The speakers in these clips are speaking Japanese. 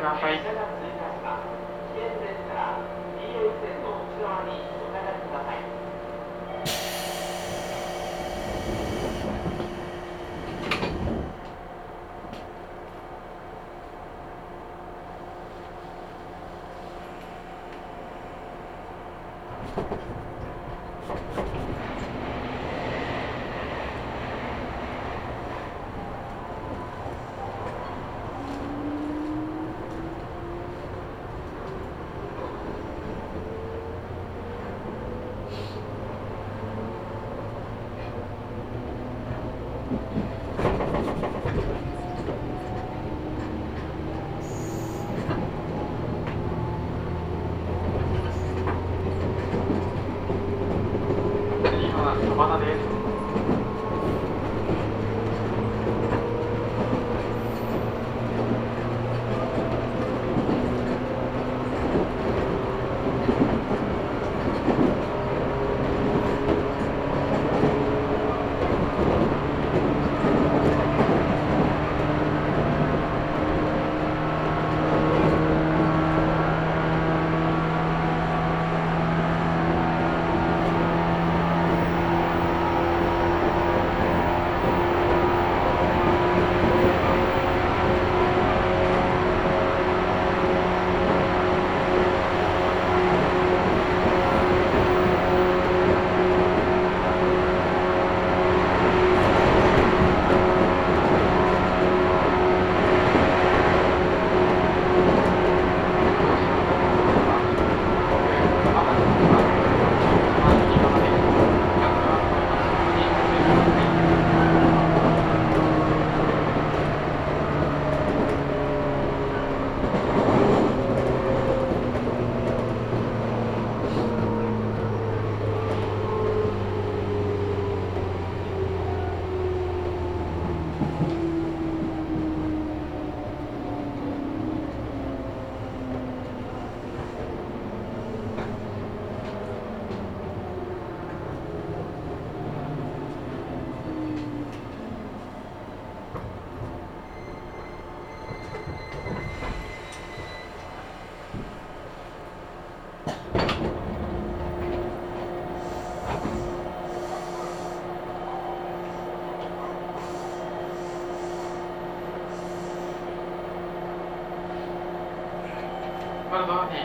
ください。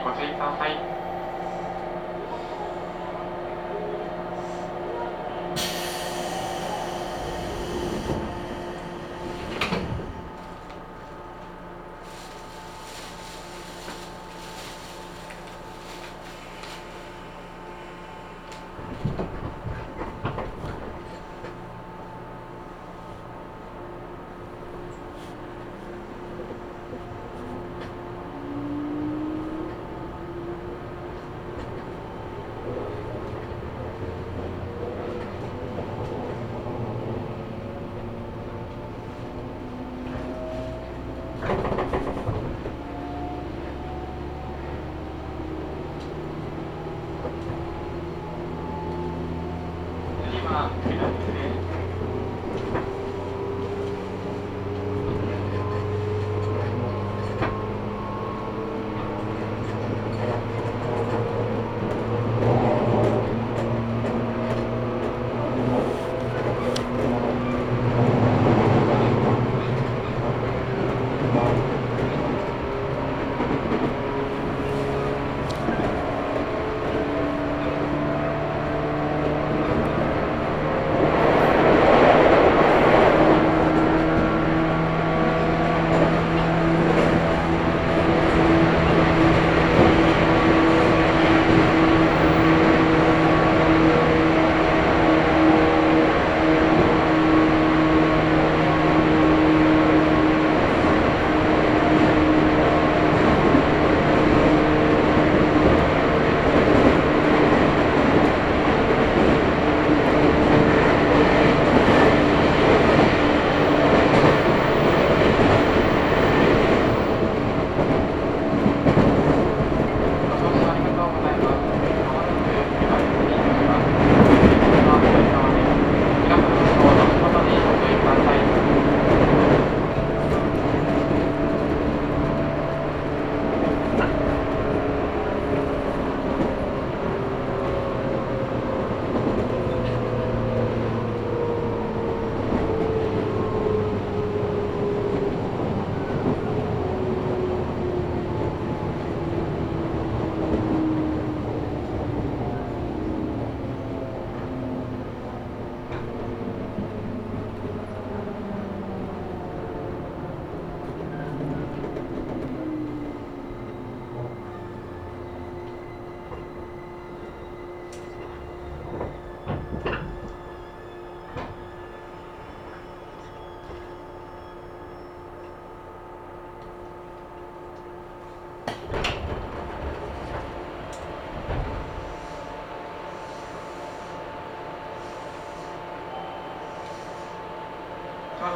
ご注意ください。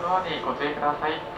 ドにご注意ください。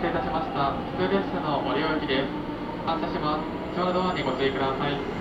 失礼いたしました。普通列車のご利用行きです。発車します。ドアにご注意ください。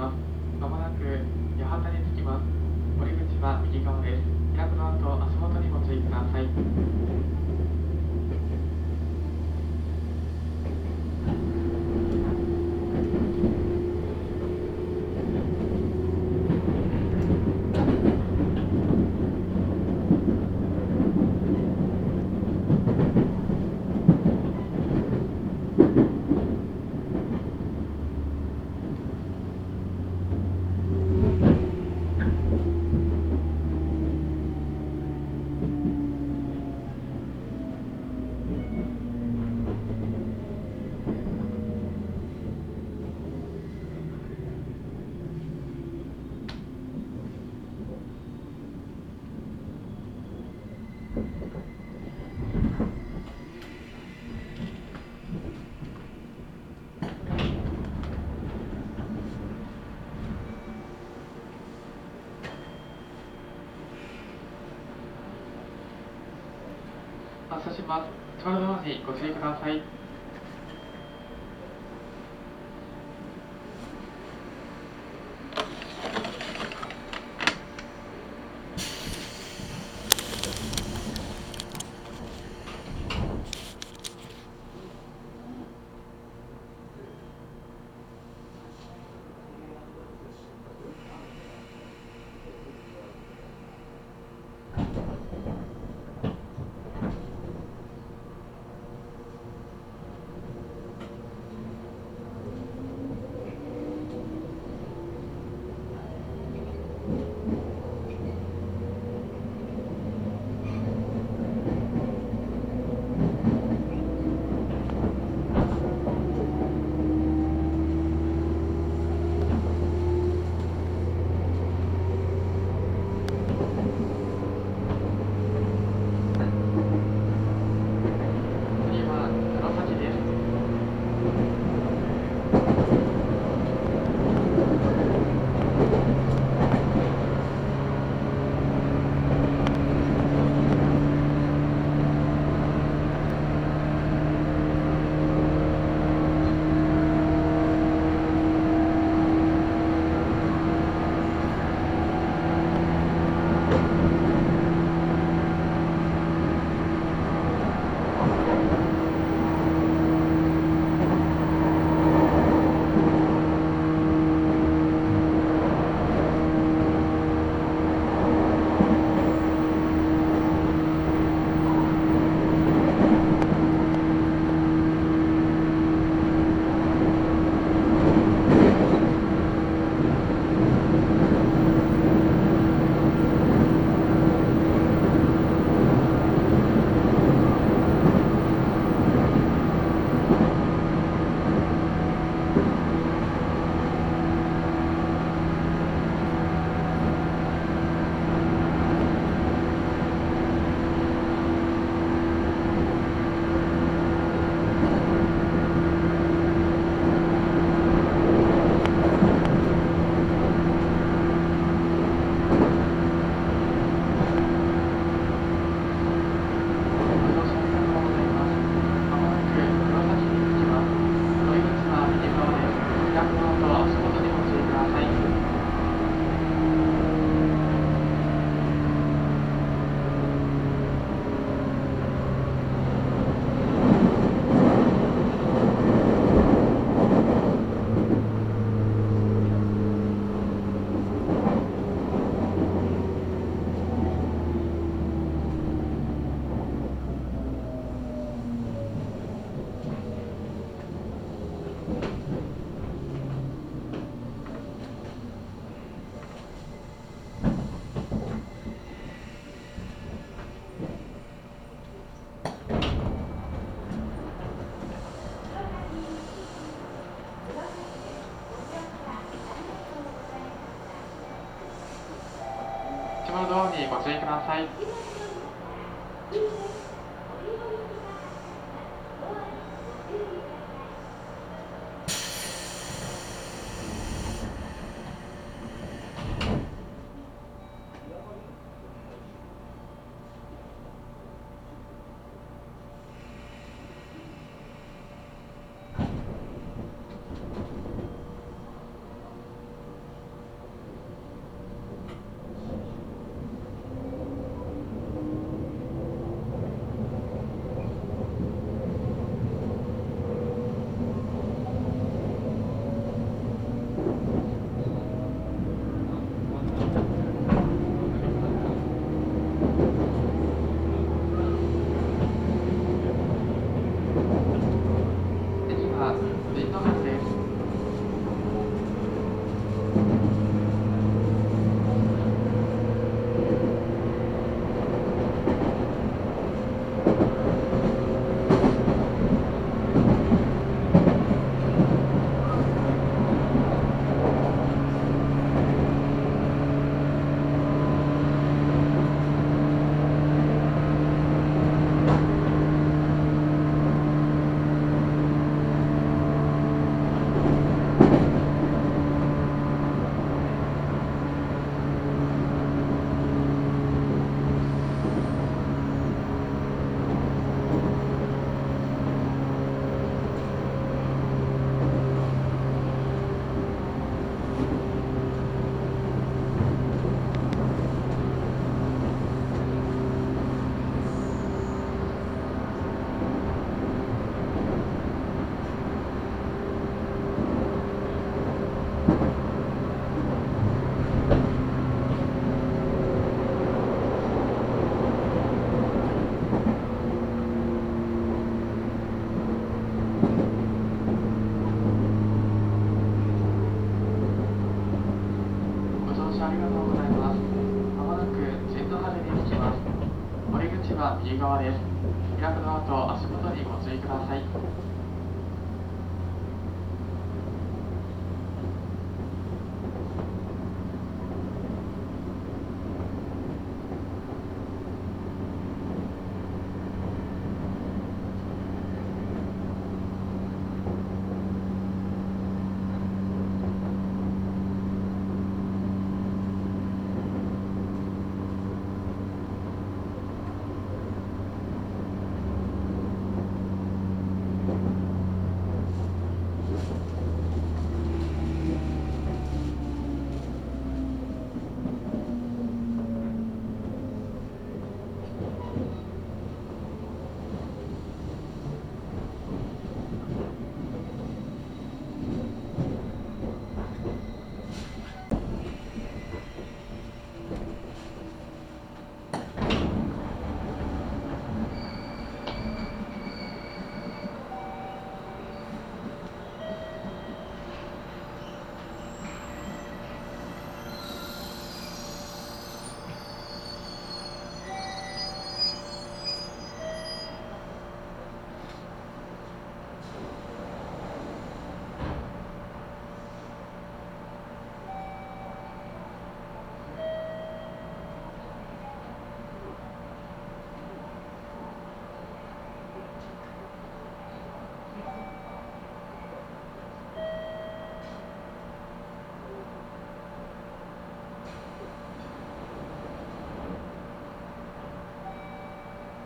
Huh? 発車します。力のご注意ください。キの動にご注意ください。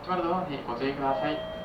まるの方にご注意ください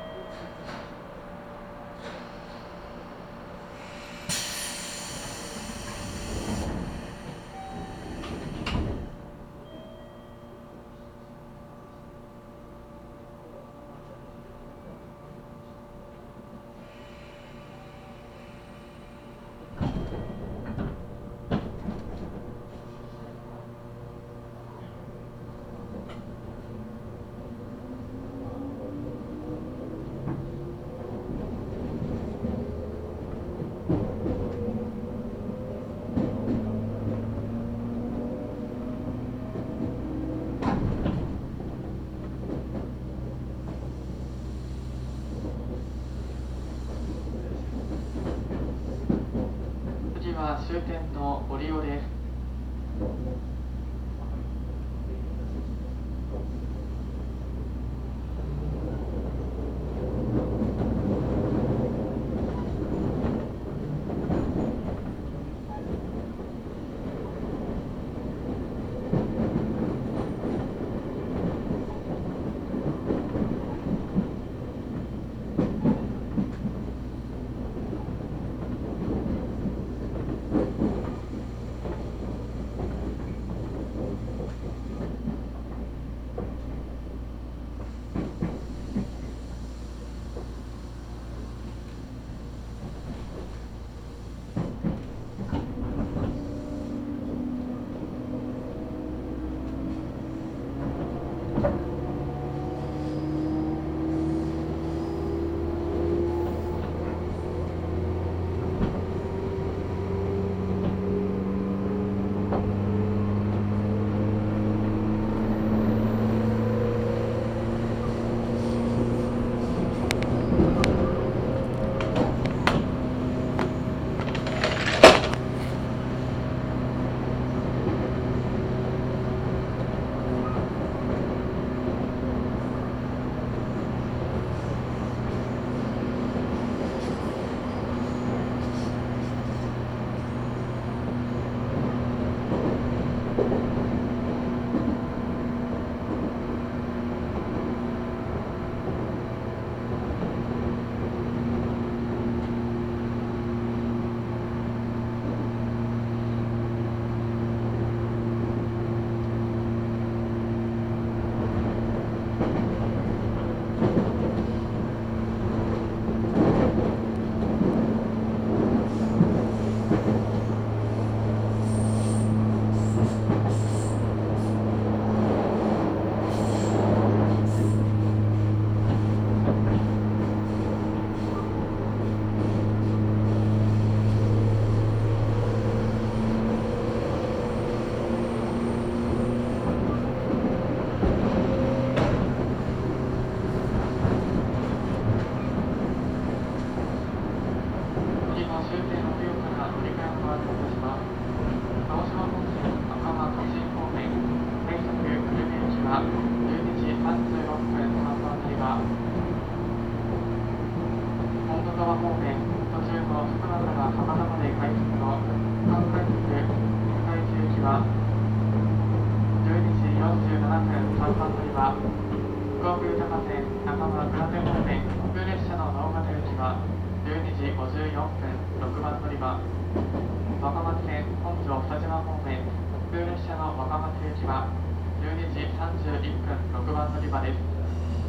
次は終点のご利用です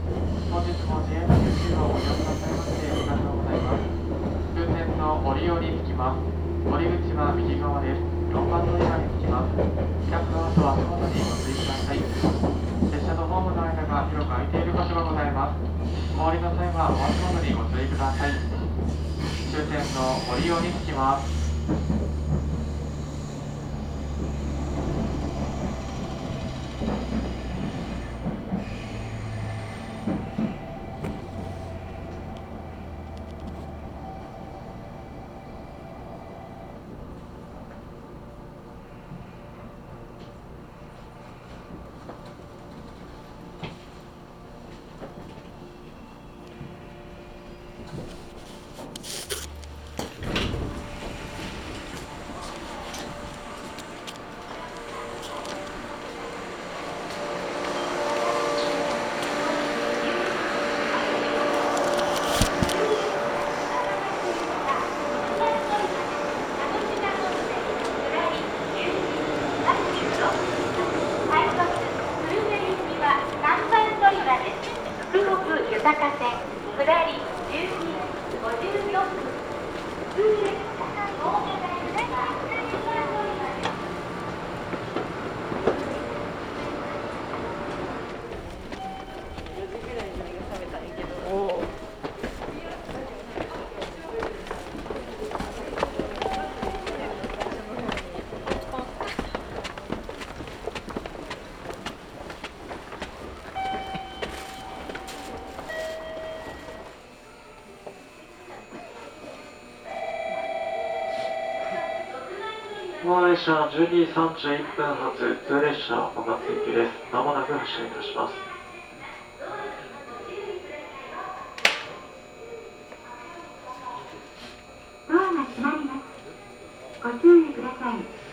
本日も JR 九州をご利用くださいましてありがとうございます終点の折尾に着きます折口は右側です4番乗り場に着きます客の後は足元にご注意ください列車とホームの間が広く空いている場所がございますお降りの際はお足元にご注意ください終点の折尾に着きます福国豊か線下り12 54分普通列車神戸大学がモア列車12時31分発普通列車若松行きです。まもなく発車いたしますドアが閉まりますご注意ください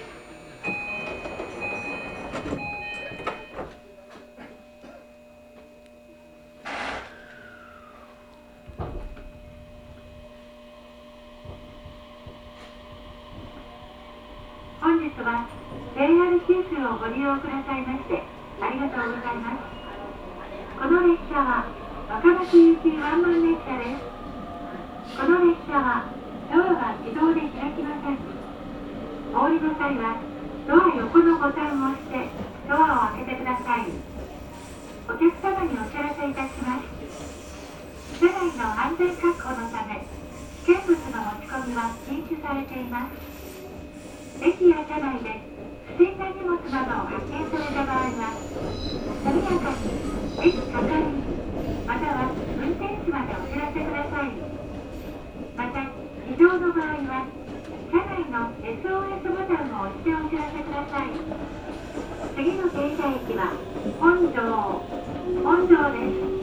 本日は JR 九州をご利用くださいましてありがとうございますこの列車は若松行きワンマン列車ですこの列車はドアが自動で開きませんお降りの際はドア横のボタンを押してドアを開けてくださいお客様にお知らせいたします車内の安全確保のため危険物の持ち込みは禁止されています駅や車内で不審な荷物などを発見された場合は速やかに駅係員または運転士までお知らせくださいまた異常の場合は車内の SOS ボタンを押してお知らせください次の停車駅は本庄本庄です。